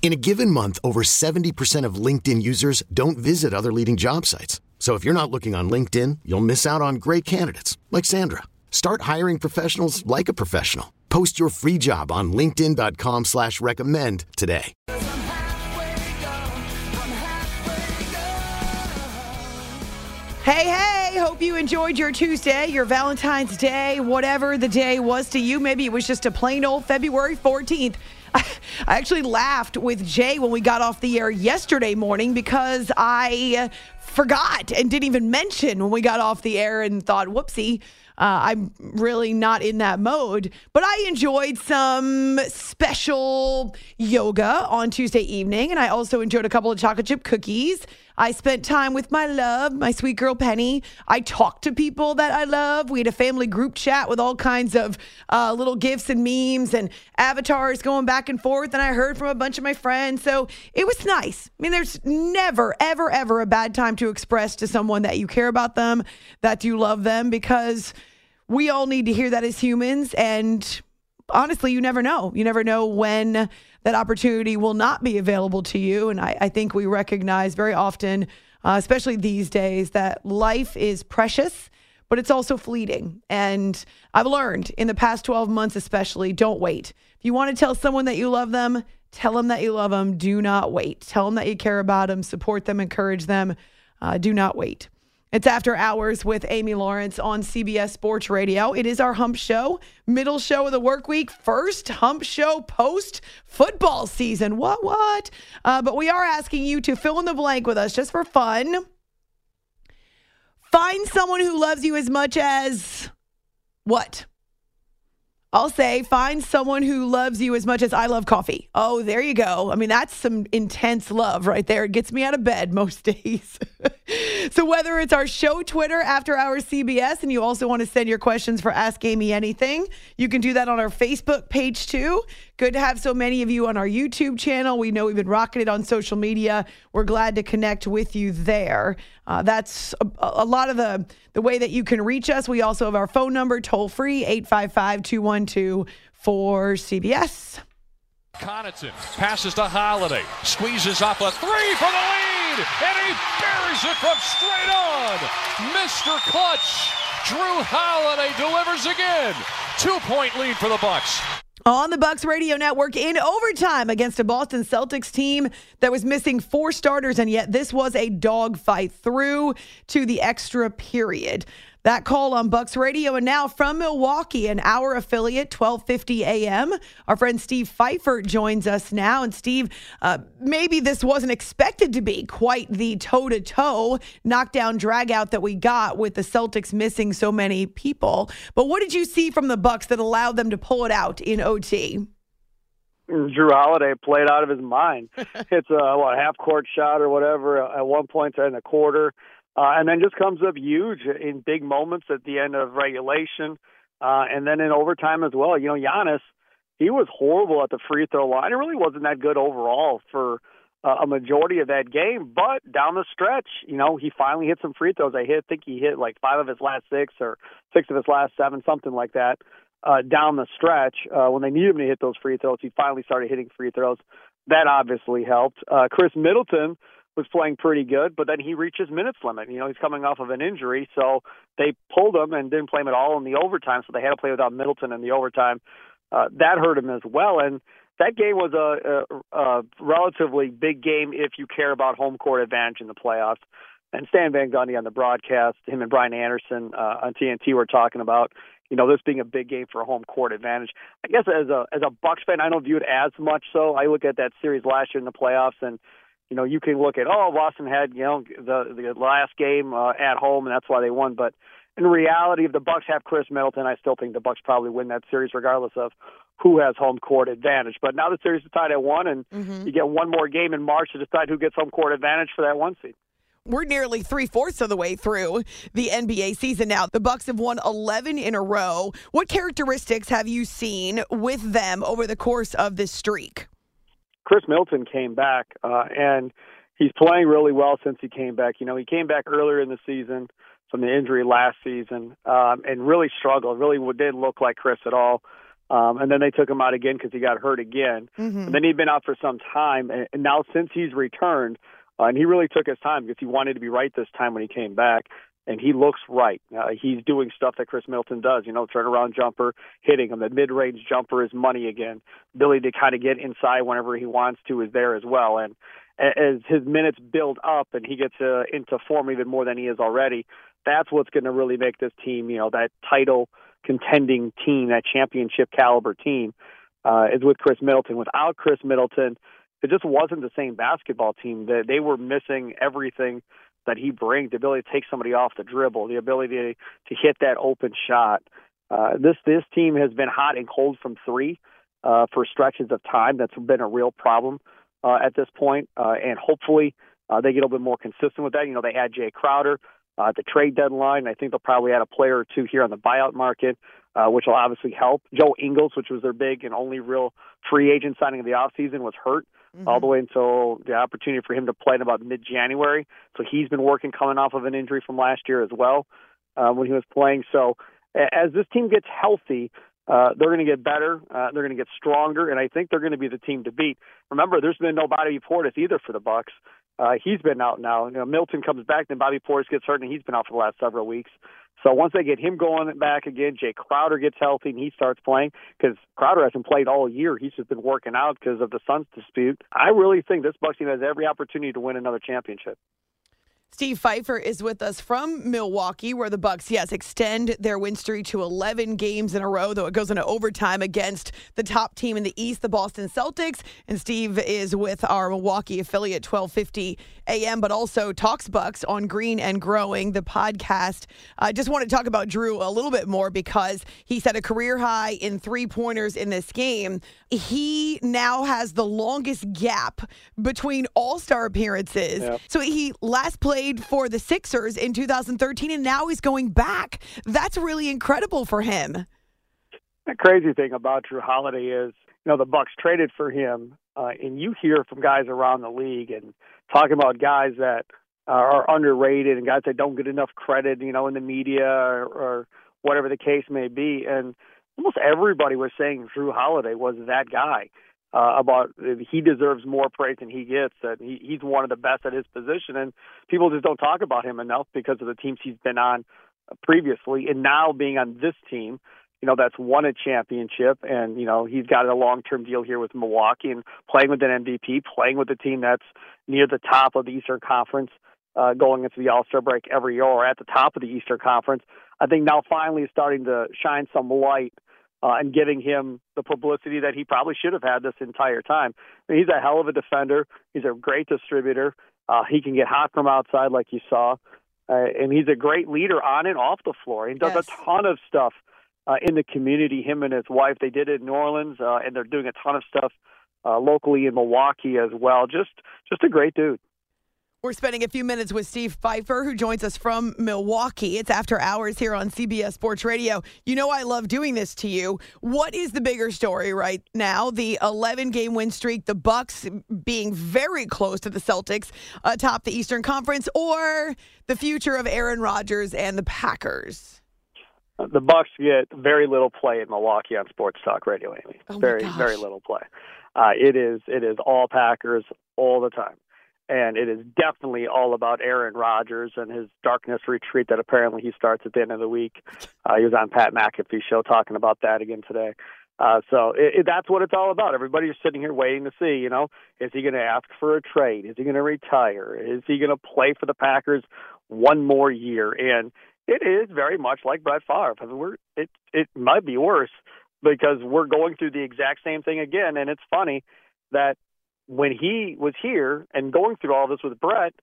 In a given month, over 70% of LinkedIn users don't visit other leading job sites. So if you're not looking on LinkedIn, you'll miss out on great candidates like Sandra. Start hiring professionals like a professional. Post your free job on LinkedIn.com slash recommend today. Hey, hey, hope you enjoyed your Tuesday, your Valentine's Day, whatever the day was to you. Maybe it was just a plain old February 14th. I actually laughed with Jay when we got off the air yesterday morning because I forgot and didn't even mention when we got off the air and thought, whoopsie. Uh, I'm really not in that mode, but I enjoyed some special yoga on Tuesday evening, and I also enjoyed a couple of chocolate chip cookies. I spent time with my love, my sweet girl Penny. I talked to people that I love. We had a family group chat with all kinds of uh, little gifts and memes and avatars going back and forth. And I heard from a bunch of my friends. So it was nice. I mean, there's never, ever, ever a bad time to express to someone that you care about them, that you love them, because we all need to hear that as humans. And honestly, you never know. You never know when that opportunity will not be available to you. And I, I think we recognize very often, uh, especially these days, that life is precious, but it's also fleeting. And I've learned in the past 12 months, especially, don't wait. If you want to tell someone that you love them, tell them that you love them. Do not wait. Tell them that you care about them, support them, encourage them. Uh, do not wait. It's After Hours with Amy Lawrence on CBS Sports Radio. It is our hump show, middle show of the work week, first hump show post football season. What, what? Uh, but we are asking you to fill in the blank with us just for fun. Find someone who loves you as much as what? I'll say find someone who loves you as much as I love coffee. Oh, there you go. I mean, that's some intense love right there. It gets me out of bed most days. So, whether it's our show Twitter after our CBS, and you also want to send your questions for Ask Amy Anything, you can do that on our Facebook page too. Good to have so many of you on our YouTube channel. We know we've been rocking it on social media. We're glad to connect with you there. Uh, that's a, a, lot of the, the way that you can reach us. We also have our phone number, toll free, 855 212 4CBS. Connaughton passes to Holiday, squeezes off a three for the lead, and he buries it from straight on. Mr. Clutch, Jrue Holiday delivers again. Two point lead for the Bucks on the Bucks Radio Network in overtime against a Boston Celtics team that was missing four starters, and yet this was a dogfight through to the extra period. That call on Bucks Radio. And now from Milwaukee, an hour affiliate, 1250 a.m., our friend Steve Pfeiffer joins us now. And Steve, uh, maybe this wasn't expected to be quite the toe-to-toe knockdown dragout that we got with the Celtics missing so many people. But what did you see from the Bucks that allowed them to pull it out in OT? Jrue Holiday played out of his mind. It's a what half court shot or whatever at one point in the quarter. Uh, and then just comes up huge in big moments at the end of regulation, uh, and then in overtime as well. You know, Giannis, he was horrible at the free throw line. It really wasn't that good overall for uh, a majority of that game. But down the stretch, you know, he finally hit some free throws. I hit, think he hit like five of his last six or six of his last seven, something like that. Uh, down the stretch, uh, when they needed him to hit those free throws, he finally started hitting free throws. That obviously helped. Uh, Khris Middleton was playing pretty good, but then he reached his minutes limit. You know, he's coming off of an injury, so they pulled him and didn't play him at all in the overtime. So they had to play without Middleton in the overtime. Uh, that hurt him as well, and that game was a, a, a relatively big game if you care about home court advantage in the playoffs. And Stan Van Gundy on the broadcast, him and Brian Anderson uh, on TNT were talking about, you know, this being a big game for home court advantage. I guess as a as a Bucks fan, I don't view it as much. So I look at that series last year in the playoffs, and you know, you can look at oh, Boston had you know the the last game uh, at home, and that's why they won. But in reality, if the Bucks have Khris Middleton, I still think the Bucks probably win that series, regardless of who has home court advantage. But now the series is tied at one, and mm-hmm. you get one more game in March to decide who gets home court advantage for that one seed we're nearly three fourths of the way through the NBA season now. The Bucks have won 11 in a row. What characteristics have you seen with them over the course of this streak? Khris Middleton came back, uh, and he's playing really well since he came back. You know, he came back earlier in the season from the injury last season um, and really struggled. Really didn't look like Khris at all. Um, and then they took him out again because he got hurt again. Mm-hmm. And then he'd been out for some time, and, and now since he's returned, uh, and he really took his time because he wanted to be right this time when he came back. And he looks right. Uh, he's doing stuff that Khris Middleton does, you know, turnaround jumper, hitting him. The mid range jumper is money again. Ability to kind of get inside whenever he wants to is there as well. And as his minutes build up and he gets uh, into form even more than he is already, that's what's going to really make this team, you know, that title contending team, that championship caliber team, uh, is with Khris Middleton. Without Khris Middleton, it just wasn't the same basketball team. That they were missing everything that he brings: the ability to take somebody off the dribble, the ability to to hit that open shot. Uh, this this team has been hot and cold from three uh, for stretches of time. That's been a real problem uh, at this point, uh, and hopefully uh, they get a little bit more consistent with that. You know, they had Jae Crowder uh, at the trade deadline. I think they'll probably add a player or two here on the buyout market uh, which will obviously help. Joe Ingles, which was their big and only real free agent signing of the offseason, was hurt mm-hmm. all the way until the opportunity for him to play in about mid January. So he's been working coming off of an injury from last year as well uh, when he was playing. So as this team gets healthy, uh, they're going to get better. Uh, they're going to get stronger, and I think they're going to be the team to beat. Remember, there's been no Bobby Portis either for the Bucks. Uh, he's been out now. You know, Middleton comes back, then Bobby Portis gets hurt, and he's been out for the last several weeks. So once they get him going back again, Jae Crowder gets healthy and he starts playing because Crowder hasn't played all year. He's just been working out because of the Suns dispute. I really think this Bucks team has every opportunity to win another championship. Steve Pfeiffer is with us from Milwaukee, where the Bucks, yes, extend their win streak to 11 games in a row, though it goes into overtime against the top team in the East, the Boston Celtics. And Steve is with our Milwaukee affiliate, 1250 a.m., but also talks Bucks on Green and Growing, the podcast. I just want to talk about Jrue a little bit more because he set a career high in three pointers in this game. He now has the longest gap between All Star appearances. Yep. So he last played played for the Sixers in 2013, and now he's going back. That's really incredible for him. The crazy thing about Jrue Holiday is, you know, the Bucks traded for him, uh, and you hear from guys around the league and talking about guys that are underrated and guys that don't get enough credit, you know, in the media or, or whatever the case may be. And almost everybody was saying Jrue Holiday was that guy uh, about he deserves more praise than he gets. That he, he's one of the best at his position, and people just don't talk about him enough because of the teams he's been on previously, and now being on this team. You know that's won a championship, and you know he's got a long-term deal here with Milwaukee, and playing with an MVP, playing with a team that's near the top of the Eastern Conference, uh, going into the All Star break every year, or at the top of the Eastern Conference. I think now finally is starting to shine some light uh, and giving him the publicity that he probably should have had this entire time. I mean, he's a hell of a defender. He's a great distributor. Uh, he can get hot from outside, like you saw, uh, and he's a great leader on and off the floor. He does yes. a ton of stuff uh, in the community. Him and his wife, they did it in New Orleans, uh, and they're doing a ton of stuff uh, locally in Milwaukee as well. Just, just a great dude. We're spending a few minutes with Steve Pfeiffer, who joins us from Milwaukee. It's after hours here on CBS Sports Radio. You know, I love doing this to you. What is the bigger story right now? The 11 game win streak, the Bucks being very close to the Celtics atop the Eastern Conference, or the future of Aaron Rodgers and the Packers? The Bucks get very little play in Milwaukee on Sports Talk Radio, Amy. Oh very, very little play. Uh, it is, it is all Packers all the time and it is definitely all about Aaron Rodgers and his darkness retreat that apparently he starts at the end of the week. Uh, he was on Pat McAfee's show talking about that again today. Uh, so it, it, that's what it's all about. Everybody's sitting here waiting to see, you know, is he going to ask for a trade? Is he going to retire? Is he going to play for the Packers one more year? And it is very much like Brett Favre. I mean, we're, it it might be worse because we're going through the exact same thing again. And it's funny that when he was here and going through all this with Brett,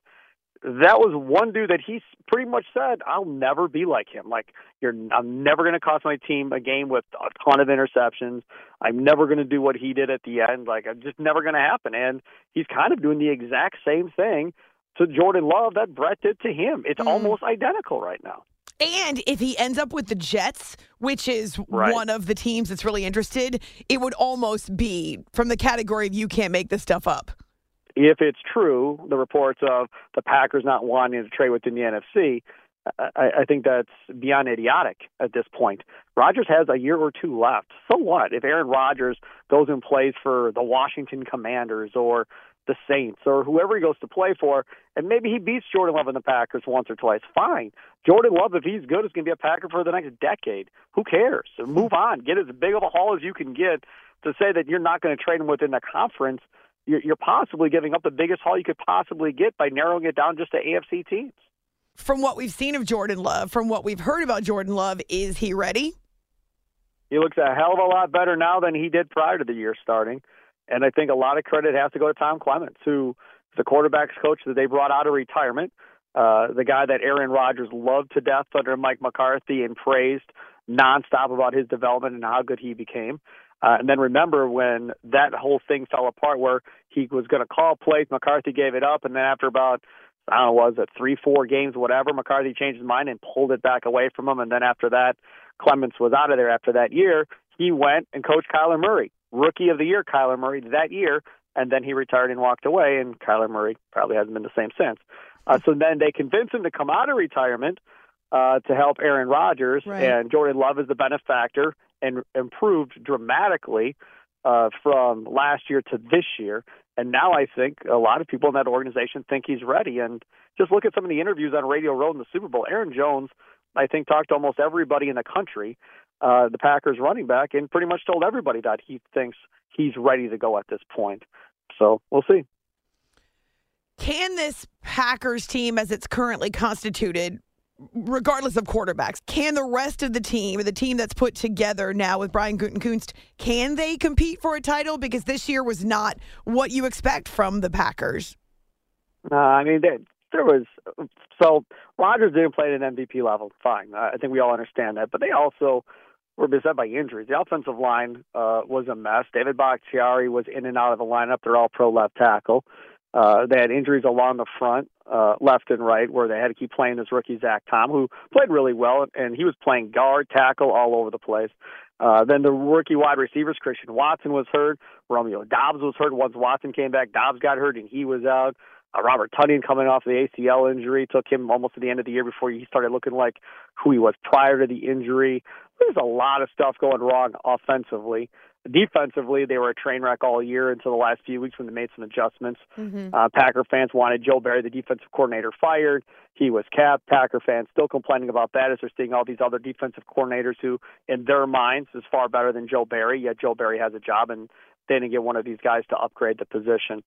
that was one dude that he pretty much said, "I'll never be like him. Like you're, I'm never going to cost my team a game with a ton of interceptions. I'm never going to do what he did at the end. Like I'm just never going to happen." And he's kind of doing the exact same thing to Jordan Love that Brett did to him. It's mm. almost identical right now. And if he ends up with the Jets, which is right. one of the teams that's really interested, it would almost be from the category of you can't make this stuff up if it's true, the reports of the Packers not wanting to trade within the NFC, I, I think that's beyond idiotic at this point. Rodgers has a year or two left. So what? If Aaron Rodgers goes and plays for the Washington Commanders or the Saints or whoever he goes to play for, and maybe he beats Jordan Love and the Packers once or twice. Fine. Jordan Love, if he's good, is going to be a Packer for the next decade. Who cares? So Move on. Get as big of a haul as you can get to say that you're not going to trade him within the conference you're, you're possibly giving up the biggest haul you could possibly get by narrowing it down just to AFC teams. From what we've seen of Jordan Love, from what we've heard about Jordan Love, is he ready? He looks a hell of a lot better now than he did prior to the year starting. And I think a lot of credit has to go to Tom Clements, who the quarterbacks coach that they brought out of retirement, uh, the guy that Aaron Rodgers loved to death under Mike McCarthy and praised nonstop about his development and how good he became. Uh, and then remember when that whole thing fell apart, where he was going to call plays, McCarthy gave it up, and then after about I don't know, was it three, four games, whatever, McCarthy changed his mind and pulled it back away from him. And then after that, Clements was out of there after that year. He went and coached Kyler Murray, rookie of the year, Kyler Murray that year, and then he retired and walked away. And Kyler Murray probably hasn't been the same since. Uh, so then they convinced him to come out of retirement uh, to help Aaron Rodgers, right. and Jordan Love is the benefactor and improved dramatically uh, from last year to this year. And now I think a lot of people in that organization think he's ready. And just look at some of the interviews on Radio Row in the Super Bowl. Aaron Jones, I think, talked to almost everybody in the country, uh, the Packers running back, and pretty much told everybody that he thinks he's ready to go at this point. So we'll see. Can this Packers team, as it's currently constituted, regardless of quarterbacks, can the rest of the team, the team that's put together now with Brian Gutekunst, can they compete for a title? Because this year was not what you expect from the Packers. Uh, I mean, there, there was so Rodgers didn't play at an MVP level. Fine, I think we all understand that. But they also were beset by injuries. The offensive line uh, was a mess. David Bakhtiari was in and out of the lineup. They're all pro left tackle. Uh, they had injuries along the front, uh, left and right, where they had to keep playing this rookie Zach Tom, who played really well, and he was playing guard, tackle, all over the place. Uh, then the rookie wide receivers, Christian Watson was hurt. Romeo Doubs was hurt. Once Watson came back, Doubs got hurt, and he was out. Uh, Robert Tonyan coming off the ACL injury took him almost to the end of the year before he started looking like who he was prior to the injury. There's a lot of stuff going wrong offensively defensively, they were a train wreck all year until the last few weeks when they made some adjustments. Mm-hmm. Uh, Packer fans wanted Joe Barry, the defensive coordinator, fired. He was capped. Packer fans still complaining about that as they're seeing all these other defensive coordinators who, in their minds, is far better than Joe Barry. Yet Joe Barry has a job, and they didn't get one of these guys to upgrade the position.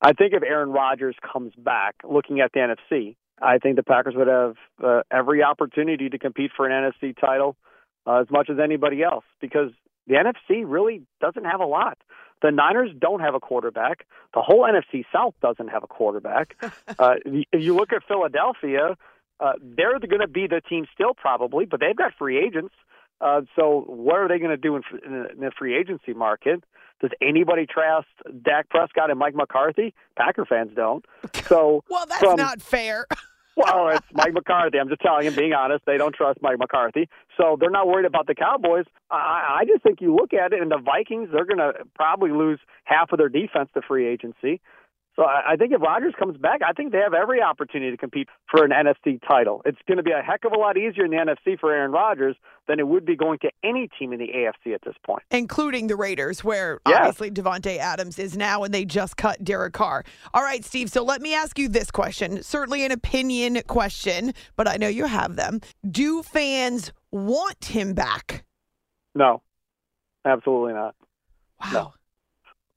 I think if Aaron Rodgers comes back, looking at the NFC, I think the Packers would have uh, every opportunity to compete for an NFC title uh, as much as anybody else because the NFC really doesn't have a lot. The Niners don't have a quarterback. The whole NFC South doesn't have a quarterback. uh, if you look at Philadelphia, uh, they're going to be the team still probably, but they've got free agents. Uh, so what are they going to do in, in the free agency market? Does anybody trust Dak Prescott and Mike McCarthy? Packer fans don't. So well, that's from, not fair. well, it's Mike McCarthy. I'm just telling you, being honest, they don't trust Mike McCarthy. So they're not worried about the Cowboys. I, I just think you look at it, and the Vikings, they're going to probably lose half of their defense to free agency. So I think if Rodgers comes back, I think they have every opportunity to compete for an NFC title. It's going to be a heck of a lot easier in the NFC for Aaron Rodgers than it would be going to any team in the AFC at this point, including the Raiders, where yes. obviously Davante Adams is now, and they just cut Derek Carr. All right, Steve. So let me ask you this question. Certainly an opinion question, but I know you have them. Do fans want him back? No. absolutely not. Wow. No,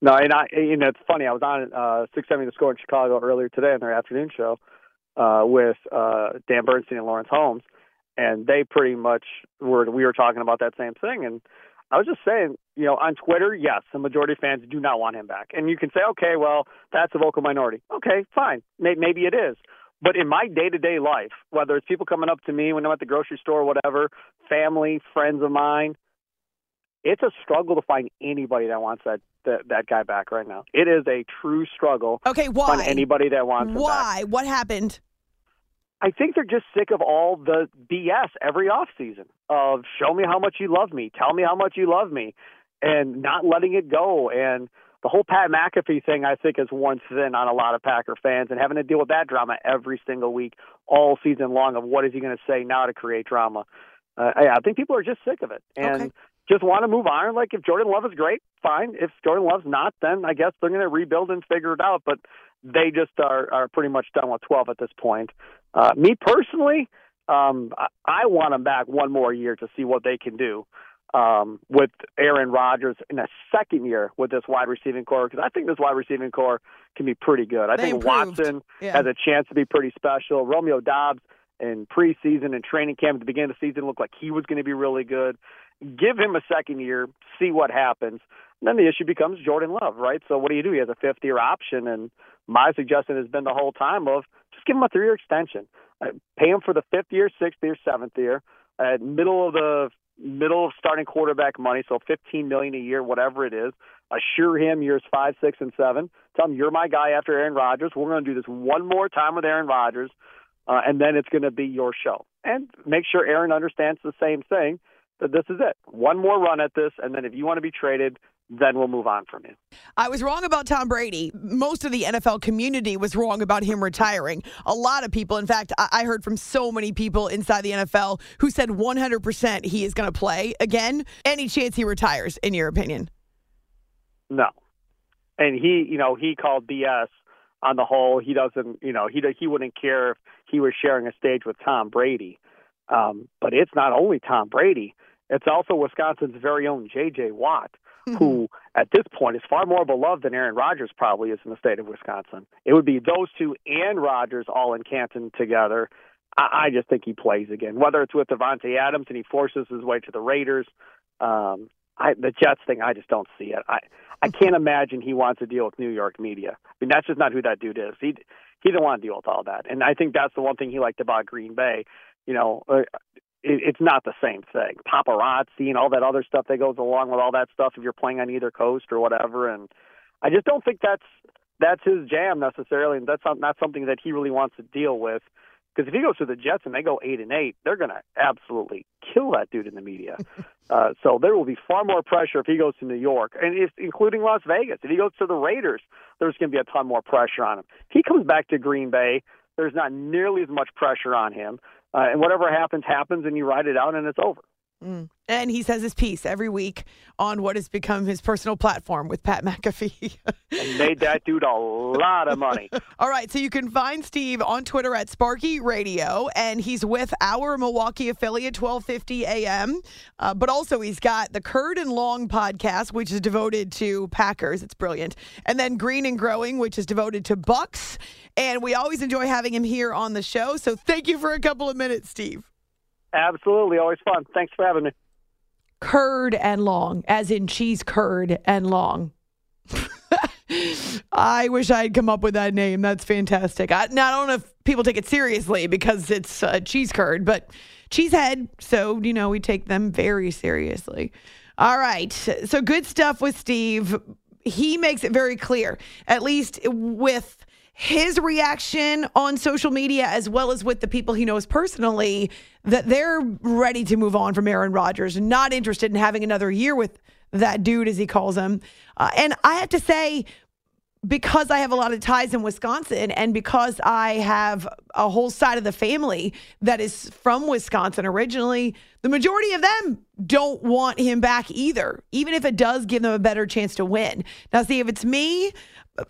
and I, you know, it's funny. I was on uh, 670 The Score in Chicago earlier today on their afternoon show uh, with uh, Dan Bernstein and Lawrence Holmes, and they pretty much were. We were talking about that same thing, and I was just saying, you know, on Twitter, yes, the majority of fans do not want him back, and you can say, okay, well, that's a vocal minority. Okay, fine, maybe it is. But in my day to day life, whether it's people coming up to me when I'm at the grocery store, whatever, family, friends of mine, it's a struggle to find anybody that wants that that, that guy back right now. It is a true struggle. Okay, why? find anybody that wants. Why? What happened? I think they're just sick of all the BS every off season of show me how much you love me, tell me how much you love me, and not letting it go. And the whole Pat McAfee thing, I think, is worn thin on a lot of Packer fans, and having to deal with that drama every single week, all season long, of what is he going to say now to create drama. Uh, I, I think people are just sick of it, and Okay. Just want to move on. Like if Jordan Love is great, fine. If Jordan Love's not, then I guess they're going to rebuild and figure it out. But they just are are pretty much done with 12 at this point. Uh, me personally, um, I, I want them back one more year to see what they can do um, with Aaron Rodgers in a second year with this wide receiving core because I think this wide receiving core can be pretty good. I They think improved. Watson Yeah. has a chance to be pretty special. Romeo Doubs in preseason and training camp at the beginning of the season looked like he was going to be really good. Give him a second year, see what happens. And then the issue becomes Jordan Love, right? So what do you do? He has a fifth year option, and my suggestion has been the whole time of just give him a three year extension. Uh, pay him for the fifth year, sixth year, seventh year, at middle of the middle of starting quarterback money, so fifteen million a year, whatever it is. Assure him years five, six, and seven. Tell him you're my guy after Aaron Rodgers. We're going to do this one more time with Aaron Rodgers, uh, and then it's going to be your show. And make sure Aaron understands the same thing this is it. One more run at this, and then if you want to be traded, then we'll move on from you. I was wrong about Tom Brady. Most of the NFL community was wrong about him retiring. A lot of people, in fact, I heard from so many people inside the NFL who said 100% he is going to play again. Any chance he retires, in your opinion? No. And he, you know, he called BS on the whole. He doesn't, you know, he he wouldn't care if he was sharing a stage with Tom Brady. Um, but it's not only Tom Brady; it's also Wisconsin's very own J.J. Watt, who at this point is far more beloved than Aaron Rodgers probably is in the state of Wisconsin. It would be those two and Rodgers all in Canton together. I, I just think he plays again, whether it's with Davante Adams and he forces his way to the Raiders. Um, I, the Jets thing, I just don't see it. I I can't imagine he wants to deal with New York media. I mean, that's just not who that dude is. He he didn't want to deal with all that, and I think that's the one thing he liked about Green Bay. You know, uh, it, it's not the same thing. Paparazzi and all that other stuff that goes along with all that stuff. If you're playing on either coast or whatever, and I just don't think that's that's his jam necessarily, and that's not, not something that he really wants to deal with. Because if he goes to the Jets and they go eight and eight, they're going to absolutely kill that dude in the media. uh, so there will be far more pressure if he goes to New York, and if, including Las Vegas. If he goes to the Raiders, there's going to be a ton more pressure on him. If he comes back to Green Bay, there's not nearly as much pressure on him. Uh, and whatever happens, happens, and you ride it out, and it's over. And he says his piece every week on what has become his personal platform with Pat McAfee. And made that dude a lot of money. All right, so you can find Steve on Twitter at Sparky Radio, and he's with our Milwaukee affiliate, 1250 AM. Uh, but also, he's got the Curd and Long podcast, which is devoted to Packers. It's brilliant. And then Green and Growing, which is devoted to Bucks. And we always enjoy having him here on the show. So thank you for a couple of minutes, Steve. Absolutely, always fun. Thanks for having me. Curd and Long, as in cheese curd and long. I wish I had come up with that name. That's fantastic. I, now, I don't know if people take it seriously because it's uh, cheese curd, but cheesehead. So, you know, we take them very seriously. All right. So, good stuff with Steve. He makes it very clear, at least with his reaction on social media as well as with the people he knows personally that they're ready to move on from Aaron Rodgers, not interested in having another year with that dude, as he calls him. Uh, and I have to say, because I have a lot of ties in Wisconsin and because I have a whole side of the family that is from Wisconsin originally. The majority of them don't want him back either, even if it does give them a better chance to win. Now, see, if it's me,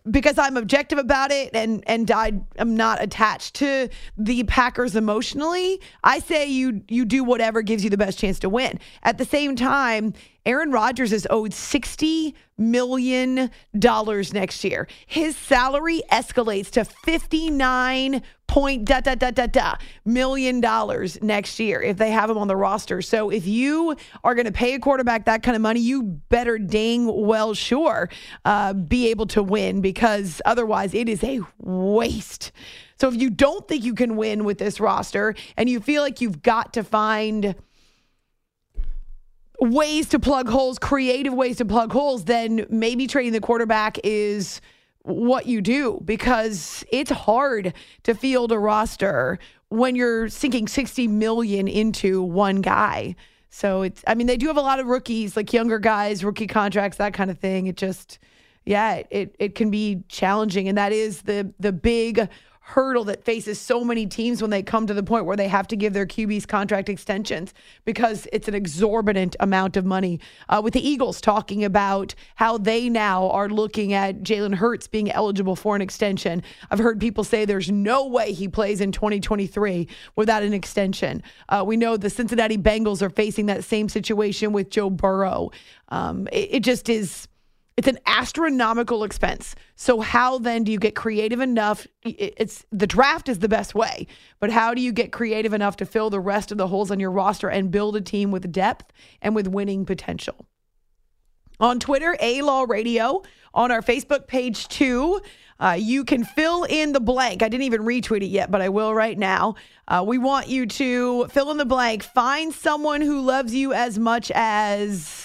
because I'm objective about it and and I am not attached to the Packers emotionally, I say you you do whatever gives you the best chance to win. At the same time, Aaron Rodgers is owed $60 million next year. His salary escalates to 59 point da da da da da million dollars next year if they have him on the roster. So if you are going to pay a quarterback that kind of money, you better dang well sure uh, be able to win because otherwise it is a waste. So if you don't think you can win with this roster and you feel like you've got to find ways to plug holes, creative ways to plug holes, then maybe trading the quarterback is what you do because it's hard to field a roster when you're sinking 60 million into one guy. So it's I mean they do have a lot of rookies, like younger guys, rookie contracts, that kind of thing. It just yeah, it it can be challenging and that is the the big hurdle that faces so many teams when they come to the point where they have to give their QBs contract extensions because it's an exorbitant amount of money. Uh, with the Eagles talking about how they now are looking at Jalen Hurts being eligible for an extension. I've heard people say there's no way he plays in 2023 without an extension. Uh, we know the Cincinnati Bengals are facing that same situation with Joe Burrow. Um, it, it just is it's an astronomical expense. So how then do you get creative enough? It's the draft is the best way, but how do you get creative enough to fill the rest of the holes on your roster and build a team with depth and with winning potential? On Twitter, A Law Radio, on our Facebook page too. Uh, you can fill in the blank. I didn't even retweet it yet, but I will right now. Uh, we want you to fill in the blank. Find someone who loves you as much as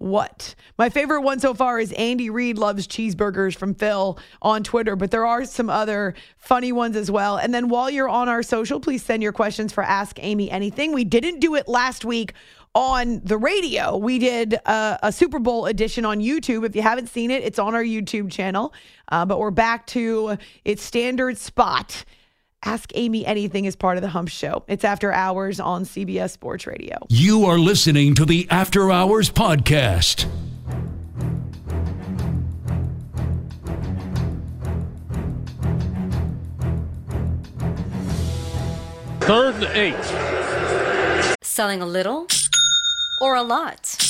what? My favorite one so far is Andy Reid loves cheeseburgers from Phil on Twitter, but there are some other funny ones as well. And then while you're on our social, please send your questions for Ask Amy Anything. We didn't do it last week on the radio. We did a, a, Super Bowl edition on YouTube. If you haven't seen it, it's on our YouTube channel. Uh, but we're back to its standard spot. Ask Amy Anything is part of the Hump Show. It's after hours on CBS Sports Radio. You are listening to the After Hours Podcast. Third and eight. Selling a little or a lot?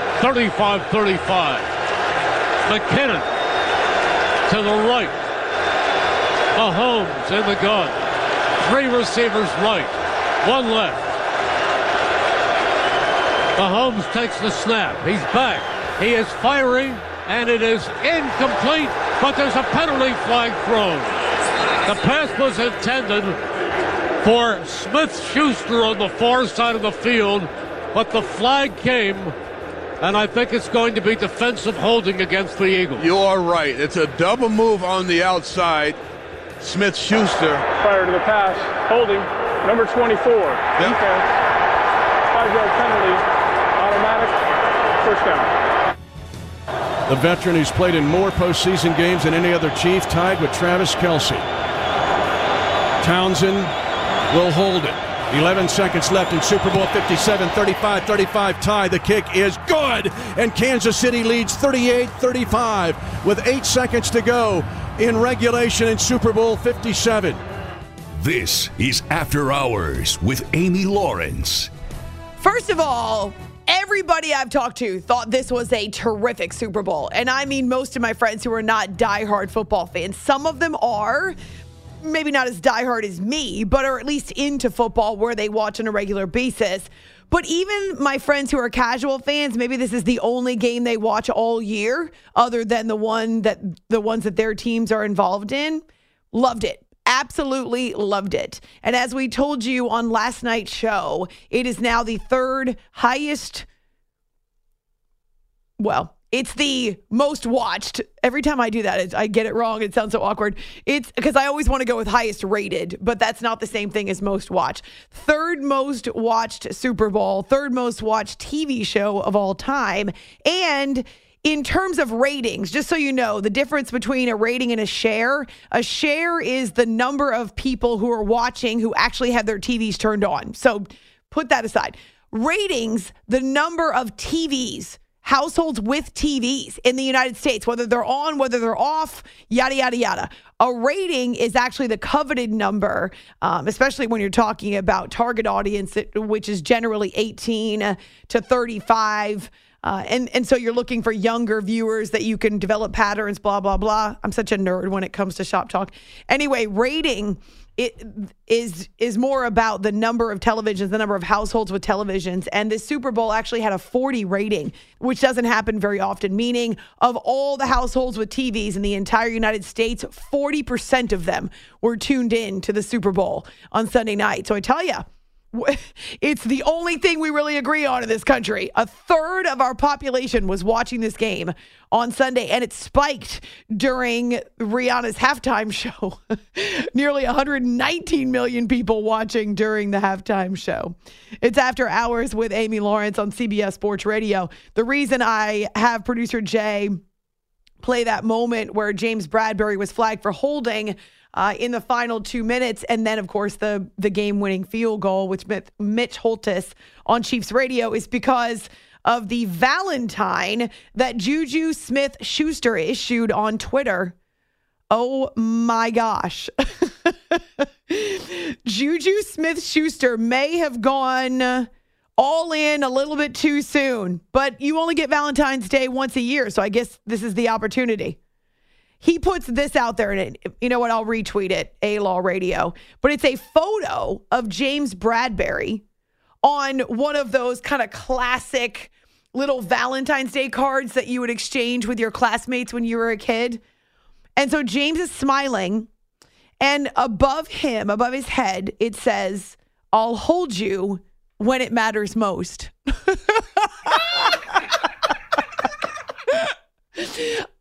35-35. McKinnon to the right. Mahomes in the gun. Three receivers right. One left. Mahomes takes the snap. He's back. He is firing, and it is incomplete, but there's a penalty flag thrown. The pass was intended for Smith Schuster on the far side of the field, but the flag came and I think it's going to be defensive holding against the Eagles. You are right. It's a double move on the outside. Smith Schuster. Prior to the pass, holding number 24. Yep. Defense, five yard penalty, automatic, first down. The veteran who's played in more postseason games than any other Chief, tied with Travis Kelce. Townsend will hold it. 11 seconds left in Super Bowl 57, 35 35 tie. The kick is good, and Kansas City leads 38 35 with eight seconds to go in regulation in Super Bowl 57. This is After Hours with Amy Lawrence. First of all, Everybody I've talked to thought this was a terrific Super Bowl. And I mean, most of my friends who are not diehard football fans. Some of them are, maybe not as diehard as me, but are at least into football where they watch on a regular basis. But even my friends who are casual fans, maybe this is the only game they watch all year, other than the one that the ones that their teams are involved in, loved it. Absolutely loved it. And as we told you on last night's show, it is now the third highest. Well, it's the most watched. Every time I do that, I get it wrong. It sounds so awkward. It's because I always want to go with highest rated, but that's not the same thing as most watched. Third most watched Super Bowl, third most watched TV show of all time. And in terms of ratings, just so you know, the difference between a rating and a share, a share is the number of people who are watching who actually have their TVs turned on. So put that aside. Ratings, the number of TVs households with TVs in the United States, whether they're on, whether they're off, yada, yada, yada. A rating is actually the coveted number, um, especially when you're talking about target audience, which is generally 18 to 35. Uh, and and so you're looking for younger viewers that you can develop patterns, blah blah blah. I'm such a nerd when it comes to shop talk. Anyway, rating it is is more about the number of televisions, the number of households with televisions. And this Super Bowl actually had a 40 rating, which doesn't happen very often, meaning of all the households with TVs in the entire United States, 40% of them were tuned in to the Super Bowl on Sunday night. So I tell you, it's the only thing we really agree on in this country. A third of our population was watching this game on Sunday, and it spiked during Rihanna's halftime show. Nearly 119 million people watching during the halftime show. It's after hours with Amy Lawrence on CBS Sports Radio. The reason I have producer Jay play that moment where James Bradberry was flagged for holding uh, in the final two minutes. And then, of course, the, the game winning field goal, which Mitch Holthus on Chiefs radio, is because of the Valentine that Juju Smith Schuster issued on Twitter. Oh my gosh. Juju Smith Schuster may have gone all in a little bit too soon, but you only get Valentine's Day once a year. So I guess this is the opportunity. He puts this out there, and it, you know what? I'll retweet it, A Law Radio. But it's a photo of James Bradberry on one of those kind of classic little Valentine's Day cards that you would exchange with your classmates when you were a kid. And so James is smiling, and above him, above his head, it says, I'll hold you when it matters most.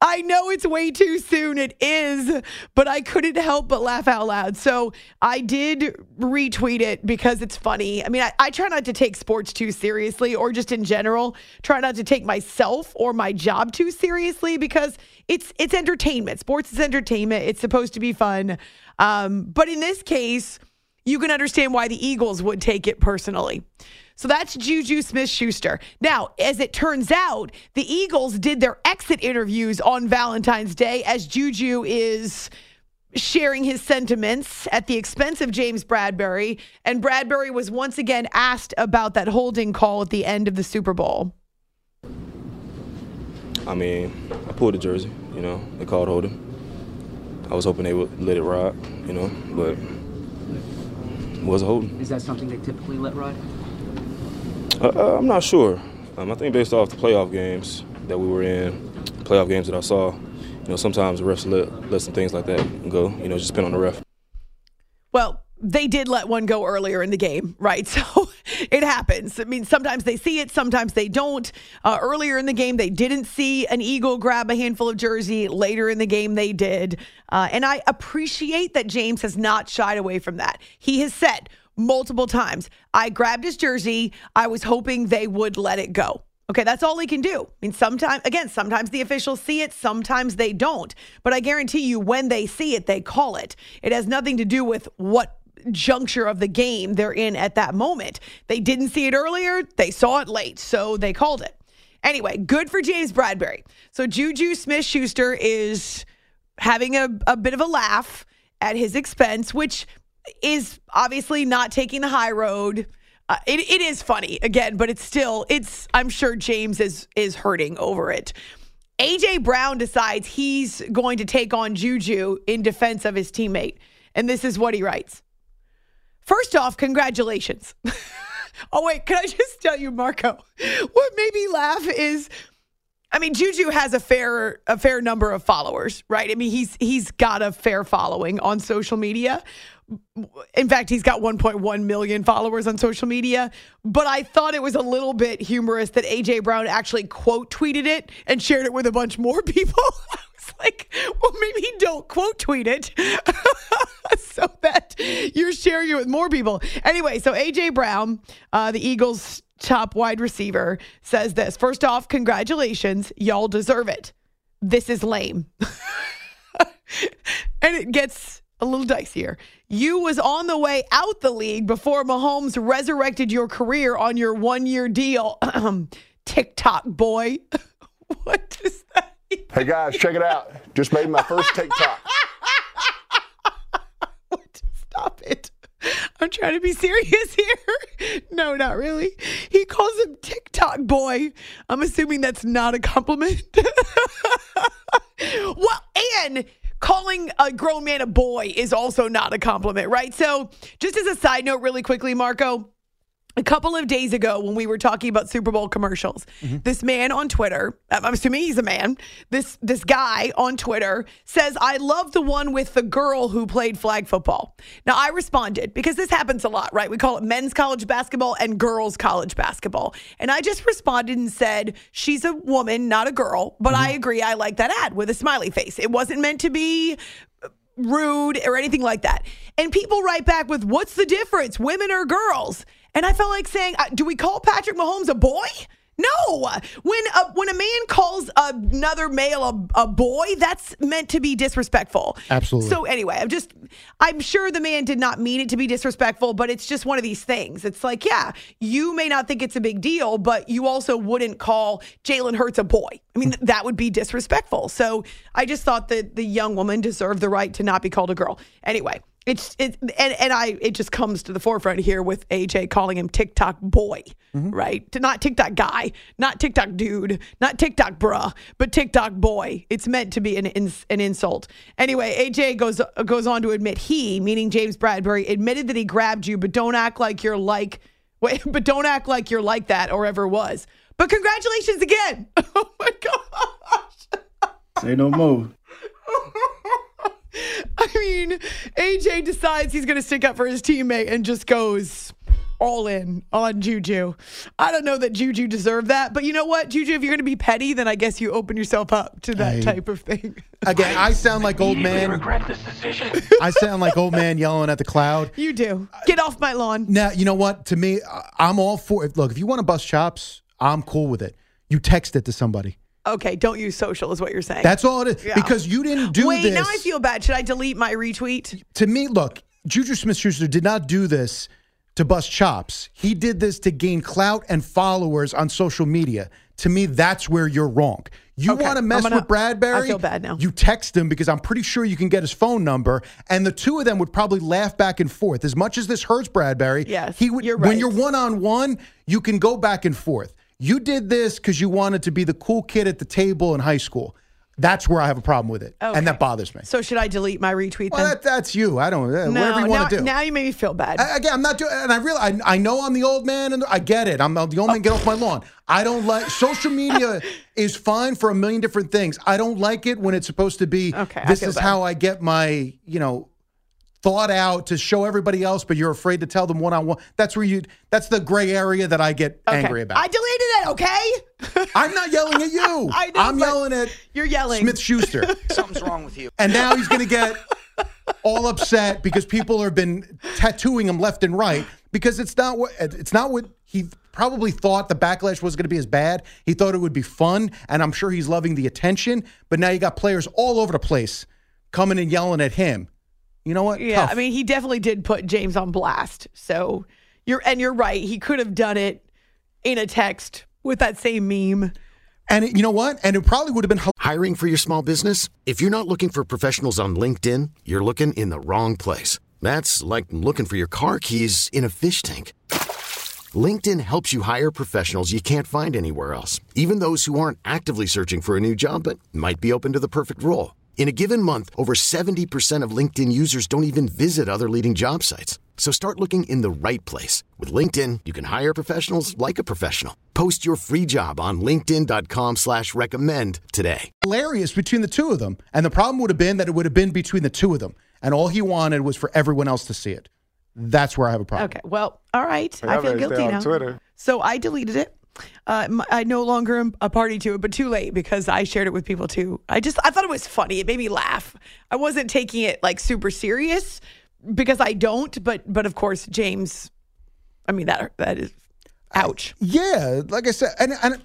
I know it's way too soon. It is, but I couldn't help but laugh out loud. So I did retweet it because it's funny. I mean, I, I, try not to take sports too seriously or just in general, try not to take myself or my job too seriously because it's it's entertainment. Sports is entertainment. It's supposed to be fun. Um, but in this case, you can understand why the Eagles would take it personally. So that's Juju Smith Schuster. Now, as it turns out, the Eagles did their exit interviews on Valentine's Day as Juju is sharing his sentiments at the expense of James Bradberry. And Bradberry was once again asked about that holding call at the end of the Super Bowl. I mean, I pulled the jersey, you know, they called holding. I was hoping they would let it ride, you know, but was holding. Is that something they typically let ride? Uh, uh, I'm not sure. Um, I think based off the playoff games that we were in, playoff games that I saw, you know, sometimes the refs let, let some things like that go. You know, just depend on the ref. Well, they did let one go earlier in the game, right? So it happens. I mean, sometimes they see it, sometimes they don't. Uh, earlier in the game, they didn't see an Eagle grab a handful of jersey. Later in the game, they did. Uh, and I appreciate that James has not shied away from that. He has said, multiple times. I grabbed his jersey. I was hoping they would let it go. Okay, that's all he can do. I mean, sometimes, again, sometimes the officials see it, sometimes they don't. But I guarantee you, when they see it, they call it. It has nothing to do with what juncture of the game they're in at that moment. They didn't see it earlier, they saw it late, so they called it. Anyway, good for James Bradberry. So Juju Smith Schuster is having a, a bit of a laugh at his expense, which is obviously not taking the high road. Uh, it, it is funny again, but it's still it's. I'm sure James is is hurting over it. AJ Brown decides he's going to take on Juju in defense of his teammate, and this is what he writes. First off, congratulations. oh wait, can I just tell you, Marco? What made me laugh is I mean, Juju has a fair a fair number of followers, right? I mean, he's he's got a fair following on social media. In fact, he's got 1.1 million followers on social media. But I thought it was a little bit humorous that AJ Brown actually quote tweeted it and shared it with a bunch more people. Like, well, maybe don't quote tweet it so that you're sharing it with more people. Anyway, so AJ Brown, uh, the Eagles top wide receiver, says this First off, congratulations. Y'all deserve it. This is lame. and it gets a little dicier. You was on the way out the league before Mahomes resurrected your career on your one year deal. TikTok boy. what is that? Hey guys, check it out. Just made my first TikTok. Stop it. I'm trying to be serious here. No, not really. He calls him TikTok boy. I'm assuming that's not a compliment. well, and calling a grown man a boy is also not a compliment, right? So, just as a side note, really quickly, Marco, a couple of days ago when we were talking about Super Bowl commercials, mm-hmm. this man on Twitter, I'm assuming he's a man, this this guy on Twitter says, "I love the one with the girl who played flag football." Now, I responded because this happens a lot, right? We call it men's college basketball and girls college basketball. And I just responded and said, "She's a woman, not a girl, but mm-hmm. I agree I like that ad with a smiley face. It wasn't meant to be rude or anything like that." And people write back with, "What's the difference? Women or girls?" And I felt like saying, uh, do we call Patrick Mahomes a boy? No. When a, when a man calls another male a, a, boy, that's meant to be disrespectful. Absolutely. So anyway, I'm just I'm sure the man did not mean it to be disrespectful, but it's just one of these things. It's like, yeah, you may not think it's a big deal, but you also wouldn't call Jalen Hurts a boy. I mean, that would be disrespectful. So I just thought that the young woman deserved the right to not be called a girl. Anyway, it's it and, and I it just comes to the forefront here with AJ calling him TikTok boy, mm-hmm. right? Not TikTok guy, not TikTok dude, not TikTok bruh, but TikTok boy. It's meant to be an an insult. Anyway, AJ goes goes on to admit he, meaning James Bradberry, admitted that he grabbed you, but don't act like you're like wait, but don't act like you're like that or ever was. But congratulations again. Oh my gosh. Say no more. I mean, AJ decides he's going to stick up for his teammate and just goes, all in on Juju. I don't know that Juju deserved that, but you know what, Juju, if you're going to be petty, then I guess you open yourself up to that I- type of thing. Again, I sound like old man. regret this decision. I sound like old man yelling at the cloud. You do. Get off my lawn. Now, you know what? To me, I- I'm all for it. Look, if you want to bust chops, I'm cool with it. You text it to somebody. Okay, don't use social, is what you're saying. That's all it is. Yeah. Because you didn't do Wait, this. now I feel bad. Should I delete my retweet? to me, look, Juju Smith Schuster did not do this to bust chops. He did this to gain clout and followers on social media. To me, that's where you're wrong. You Okay, want to mess gonna- with Bradberry? I feel bad now. You text him because I'm pretty sure you can get his phone number, and the two of them would probably laugh back and forth. As much as this hurts Bradberry, Yes, he would. you're When you're one on one, you can go back and forth. You did this because you wanted to be the cool kid at the table in high school. That's where I have a problem with it, Okay. and that bothers me. So should I delete my retweet Well, then? that, that's you. I don't. Uh, no, whatever you want to do. now you made me feel bad. I- Again, I'm not doing, and I really, I, I know I'm the old man, and I get it. I'm the old man. Get off my lawn. I don't like social media. is fine for a million different things. I don't like it when it's supposed to be. Okay, this is bad. how I get my, you know, thought out to show everybody else, but you're afraid to tell them one on one. That's where you. That's the gray area that I get Okay. angry about. I deleted it, okay? I'm not yelling at you. I know, I'm yelling at You're yelling. Smith Schuster. Something's wrong with you. And now he's going to get all upset because people have been tattooing him left and right because it's not what it's not what he probably thought the backlash was going to be as bad. He thought it would be fun, and I'm sure he's loving the attention. But now you got players all over the place coming and yelling at him. You know what? Yeah, Tough. I mean, he definitely did put James on blast. So you're and you're right. He could have done it in a text with that same meme. and it, you know what? And it probably would have been. Hiring for your small business? If you're not looking for professionals on LinkedIn, you're looking in the wrong place. That's like looking for your car keys in a fish tank. LinkedIn helps you hire professionals you can't find anywhere else, even those who aren't actively searching for a new job but might be open to the perfect role. In a given month, over 70% of LinkedIn users don't even visit other leading job sites. So start looking in the right place. With LinkedIn, you can hire professionals like a professional. Post your free job on linkedin.com slash recommend today. hilarious between the two of them. And the problem would have been that it would have been between the two of them. And all he wanted was for everyone else to see it. That's where I have a problem. Okay, well, all right. I I feel guilty on now. Twitter. So I deleted it. Uh, I no longer am a party to it, but too late because I shared it with people too. I just I thought it was funny. It made me laugh. I wasn't taking it like super serious because I don't. But but of course, James. I mean that that is ouch. Yeah, like I said, and, and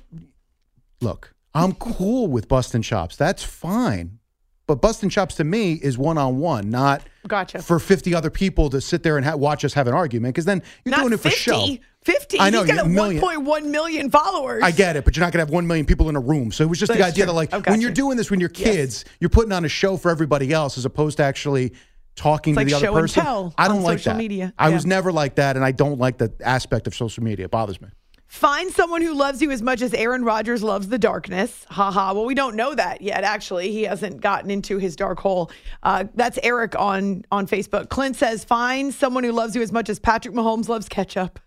look, I'm cool with busting chops. That's fine. But busting chops to me is one on one, not Gotcha. for 50 other people to sit there and ha- watch us have an argument. Because then you're Not doing it for 50. show. 50. I know, He's got you're a a million. 1.1 million followers. I get it, but you're not going to have 1 million people in a room. So it was just the idea true. that, like, Oh, when you're doing this when you're kids, you're putting on a show for everybody else as opposed to actually talking to the other person. tell I don't on like social that. media. I Yeah. was never like that, and I don't like the aspect of social media. It bothers me. Find someone who loves you as much as Aaron Rodgers loves the darkness. Haha. Well, we don't know that yet. Actually, he hasn't gotten into his dark hole. Uh, that's Eric on on Facebook. Clint says, "Find someone who loves you as much as Patrick Mahomes loves ketchup."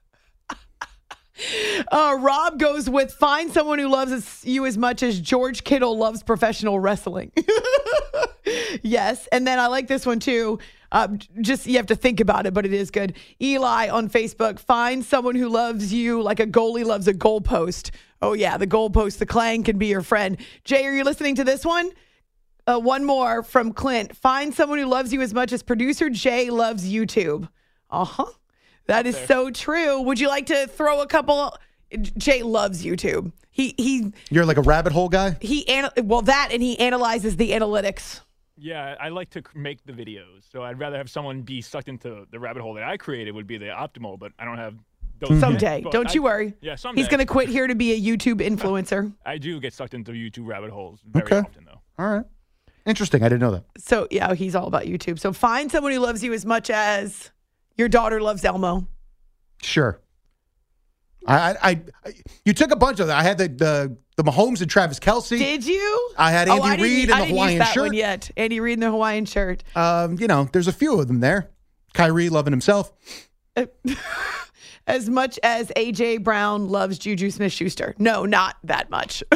uh, Rob goes with, "Find someone who loves you as much as George Kittle loves professional wrestling." yes. And then I like this one too. Uh, just you have to think about it, but it is good. Eli on Facebook, find someone who loves you like a goalie loves a goalpost. Oh yeah, the goalpost, the clang can be your friend. Jay, are you listening to this one? Uh, one more from Clint. Find someone who loves you as much as producer Jay loves YouTube. Uh huh. That is so true. Would you like to throw a couple? Jay loves YouTube. He he You're like a rabbit hole guy? he well that and he analyzes the analytics. Yeah, I like to make the videos, so I'd rather have someone be sucked into the rabbit hole that I created would be the optimal, but I don't have those. Mm-hmm. Someday, But don't I- you worry. Yeah, someday. He's going to quit here to be a YouTube influencer. I do get sucked into YouTube rabbit holes very Okay. often, though. All right. Interesting. I didn't know that. So yeah, he's all about YouTube. So find someone who loves you as much as your daughter loves Elmo. Sure. I, I, I you took a bunch of that. I had the the, the Mahomes and Travis Kelce. Did you? I had Oh, Andy I Reid in the didn't use Hawaiian that shirt. one yet. Andy Reid in the Hawaiian shirt. Um, you know, there's a few of them there. Kyrie loving himself. As much as AJ Brown loves Juju Smith Schuster. No, not that much.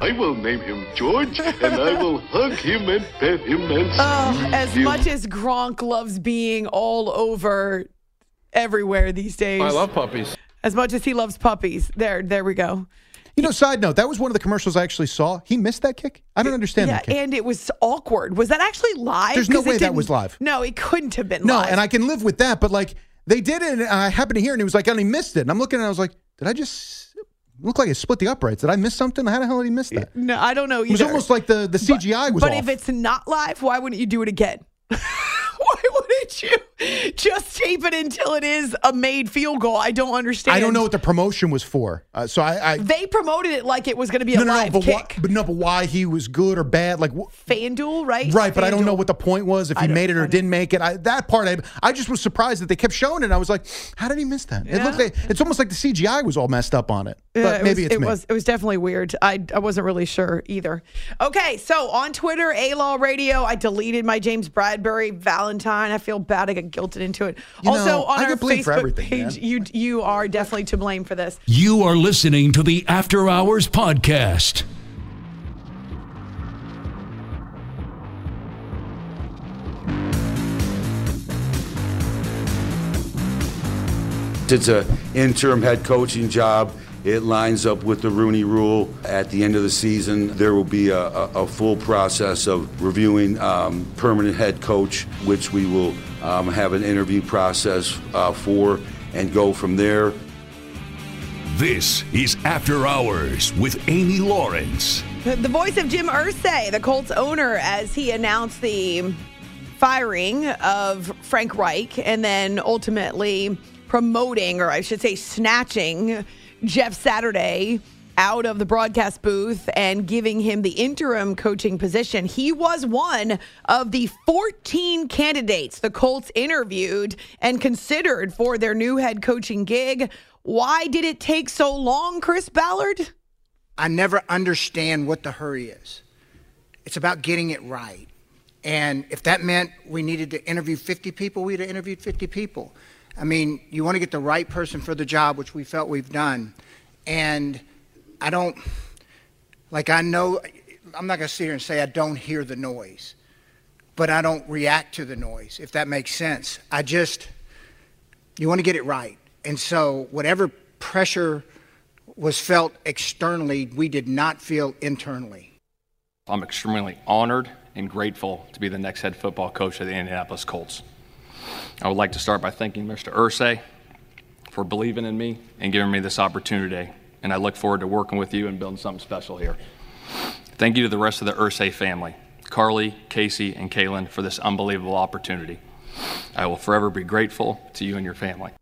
I will name him George, and I will hug him and pet him and Oh, as him. much as Gronk loves being all over everywhere these days. I love puppies. As much as he loves puppies. There, there we go. You know, side note, that was one of the commercials I actually saw. He missed that kick. I don't understand yeah, that kick. and it was awkward. Was that actually live? There's no way that was live. No, it couldn't have been No, live. and I can live with that, but like they did it, and I happened to hear, it, and he was like, and he missed it. And I'm looking, and I was like, did I just look like I split the uprights? Did I miss something? How the hell did he miss that? no, I don't know It was almost like the the CGI was but off. if it's not live, why wouldn't you do it again? why wouldn't you just tape it until it is a made field goal? I don't understand. I don't know what the promotion was for. Uh, so I, I They promoted it like it was going to be no, a no, no, live but why, kick. but no, but why he was good or bad? Like, wh- FanDuel, right? right? But I don't know what the point was. If he made it or didn't make it, I, that part, I, I just was surprised that they kept showing it. I was like, how did he miss that? It Yeah. looked like it's almost like the CGI was all messed up on it. But Yeah, it maybe was, it's it me. was it was definitely weird. I I wasn't really sure either. Okay, so on Twitter, A Law Radio, I deleted my James Bradberry Valentine. I feel bad. I got guilted into it. You also know, on I our get blamed Facebook everything, page, man. you you are definitely to blame for this. You are listening to the After Hours Podcast. It's an interim head coaching job. It lines up with the Rooney Rule. At the end of the season, there will be a, a, a full process of reviewing um, permanent head coach, which we will um, have an interview process uh, for and go from there. This is After Hours with Amy Lawrence. The the voice of Jim Irsay, the Colts owner, as he announced the firing of Frank Reich and then ultimately promoting, or I should say, snatching Jeff Saturday out of the broadcast booth and giving him the interim coaching position. He was one of the 14 candidates the Colts interviewed and considered for their new head coaching gig. Why did it take so long, Chris Ballard? I never understand what the hurry is. It's about getting it right. And if that meant we needed to interview 50 people, we'd have interviewed 50 people. I mean, you want to get the right person for the job, which we felt we've done. And I don't, like, I know, I'm not going to sit here and say I don't hear the noise, but I don't react to the noise, if that makes sense. I just, you want to get it right. And so, whatever pressure was felt externally, we did not feel internally. I'm extremely honored and grateful to be the next head football coach of the Indianapolis Colts. I would like to start by thanking Mr. Irsay for believing in me and giving me this opportunity, and I look forward to working with you and building something special here. Thank you to the rest of the Irsay family, Carlie, Casey, and Kalen, for this unbelievable opportunity. I will forever be grateful to you and your family.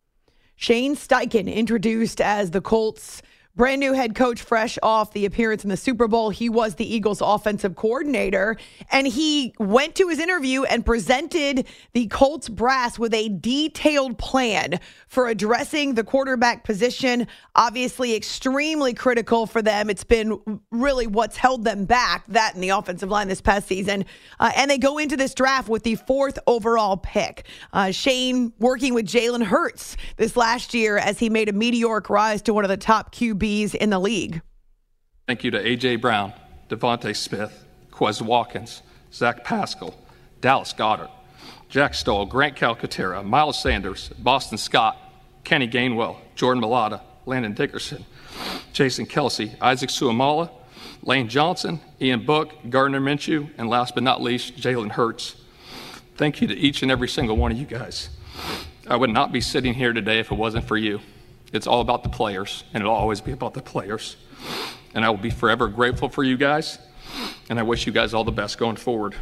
Shane Steichen introduced as the Colts' brand new head coach, fresh off the appearance in the Super Bowl. He was the Eagles' offensive coordinator, and he went to his interview and presented the Colts brass with a detailed plan for addressing the quarterback position. Obviously, extremely critical for them. It's been really what's held them back, that and the offensive line this past season. Uh, and they go into this draft with the fourth overall pick. Uh, Shane working with Jalen Hurts this last year as he made a meteoric rise to one of the top In the league. Thank you to A.J. Brown, DeVonta Smith, Quez Watkins, Zach Pascal, Dallas Goedert, Jack Stoll, Grant Calcaterra, Miles Sanders, Boston Scott, Kenny Gainwell, Jordan Mailata, Landon Dickerson, Jason Kelce, Isaac Seumalo, Lane Johnson, Ian Book, Gardner Minshew, and last but not least, Jalen Hurts. Thank you to each and every single one of you guys. I would not be sitting here today if it wasn't for you. It's all about the players, and it'll always be about the players. And I will be forever grateful for you guys, and I wish you guys all the best going forward.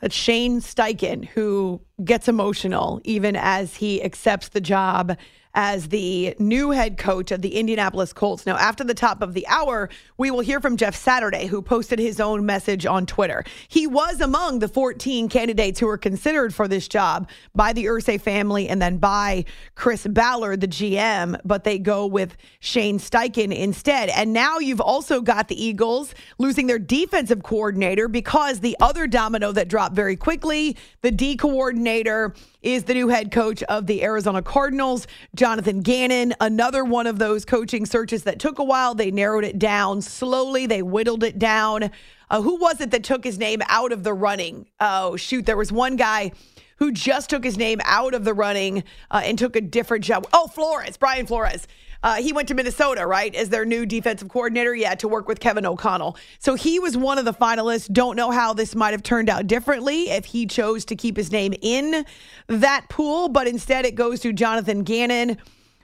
That's Shane Steichen, who gets emotional even as he accepts the job as the new head coach of the Indianapolis Colts. Now, after the top of the hour, we will hear from Jeff Saturday, who posted his own message on Twitter. He was among the 14 candidates who were considered for this job by the Irsay family and then by Chris Ballard, the GM, but they go with Shane Steichen instead. And now you've also got the Eagles losing their defensive coordinator because the other domino that dropped very quickly, the D coordinator, is the new head coach of the Arizona Cardinals. Jonathan Gannon, another one of those coaching searches that took a while. They narrowed it down slowly, they whittled it down. Uh, who was it that took his name out of the running? Oh, shoot. There was one guy who just took his name out of the running uh, and took a different job. Oh, Flores, Brian Flores. Uh, he went to Minnesota, right, as their new defensive coordinator, yeah, to work with Kevin O'Connell. So he was one of the finalists. Don't know how this might have turned out differently if he chose to keep his name in that pool, but instead it goes to Jonathan Gannon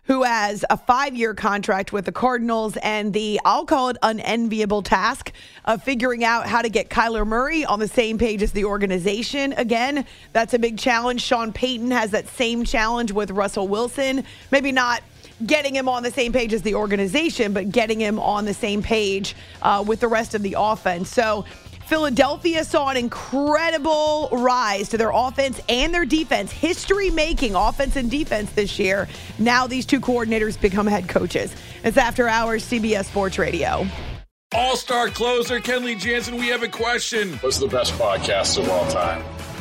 who has a five year contract with the Cardinals and the, I'll call it, unenviable task of figuring out how to get Kyler Murray on the same page as the organization. Again, that's a big challenge. Sean Payton has that same challenge with Russell Wilson. Maybe not getting him on the same page as the organization, but getting him on the same page uh, with the rest of the offense. So Philadelphia saw an incredible rise to their offense and their defense, history making offense and defense this year. Now these two coordinators become head coaches. It's after hours, CBS Sports Radio. All star closer Kenley Jansen, we have a question. What's the best podcast of all time?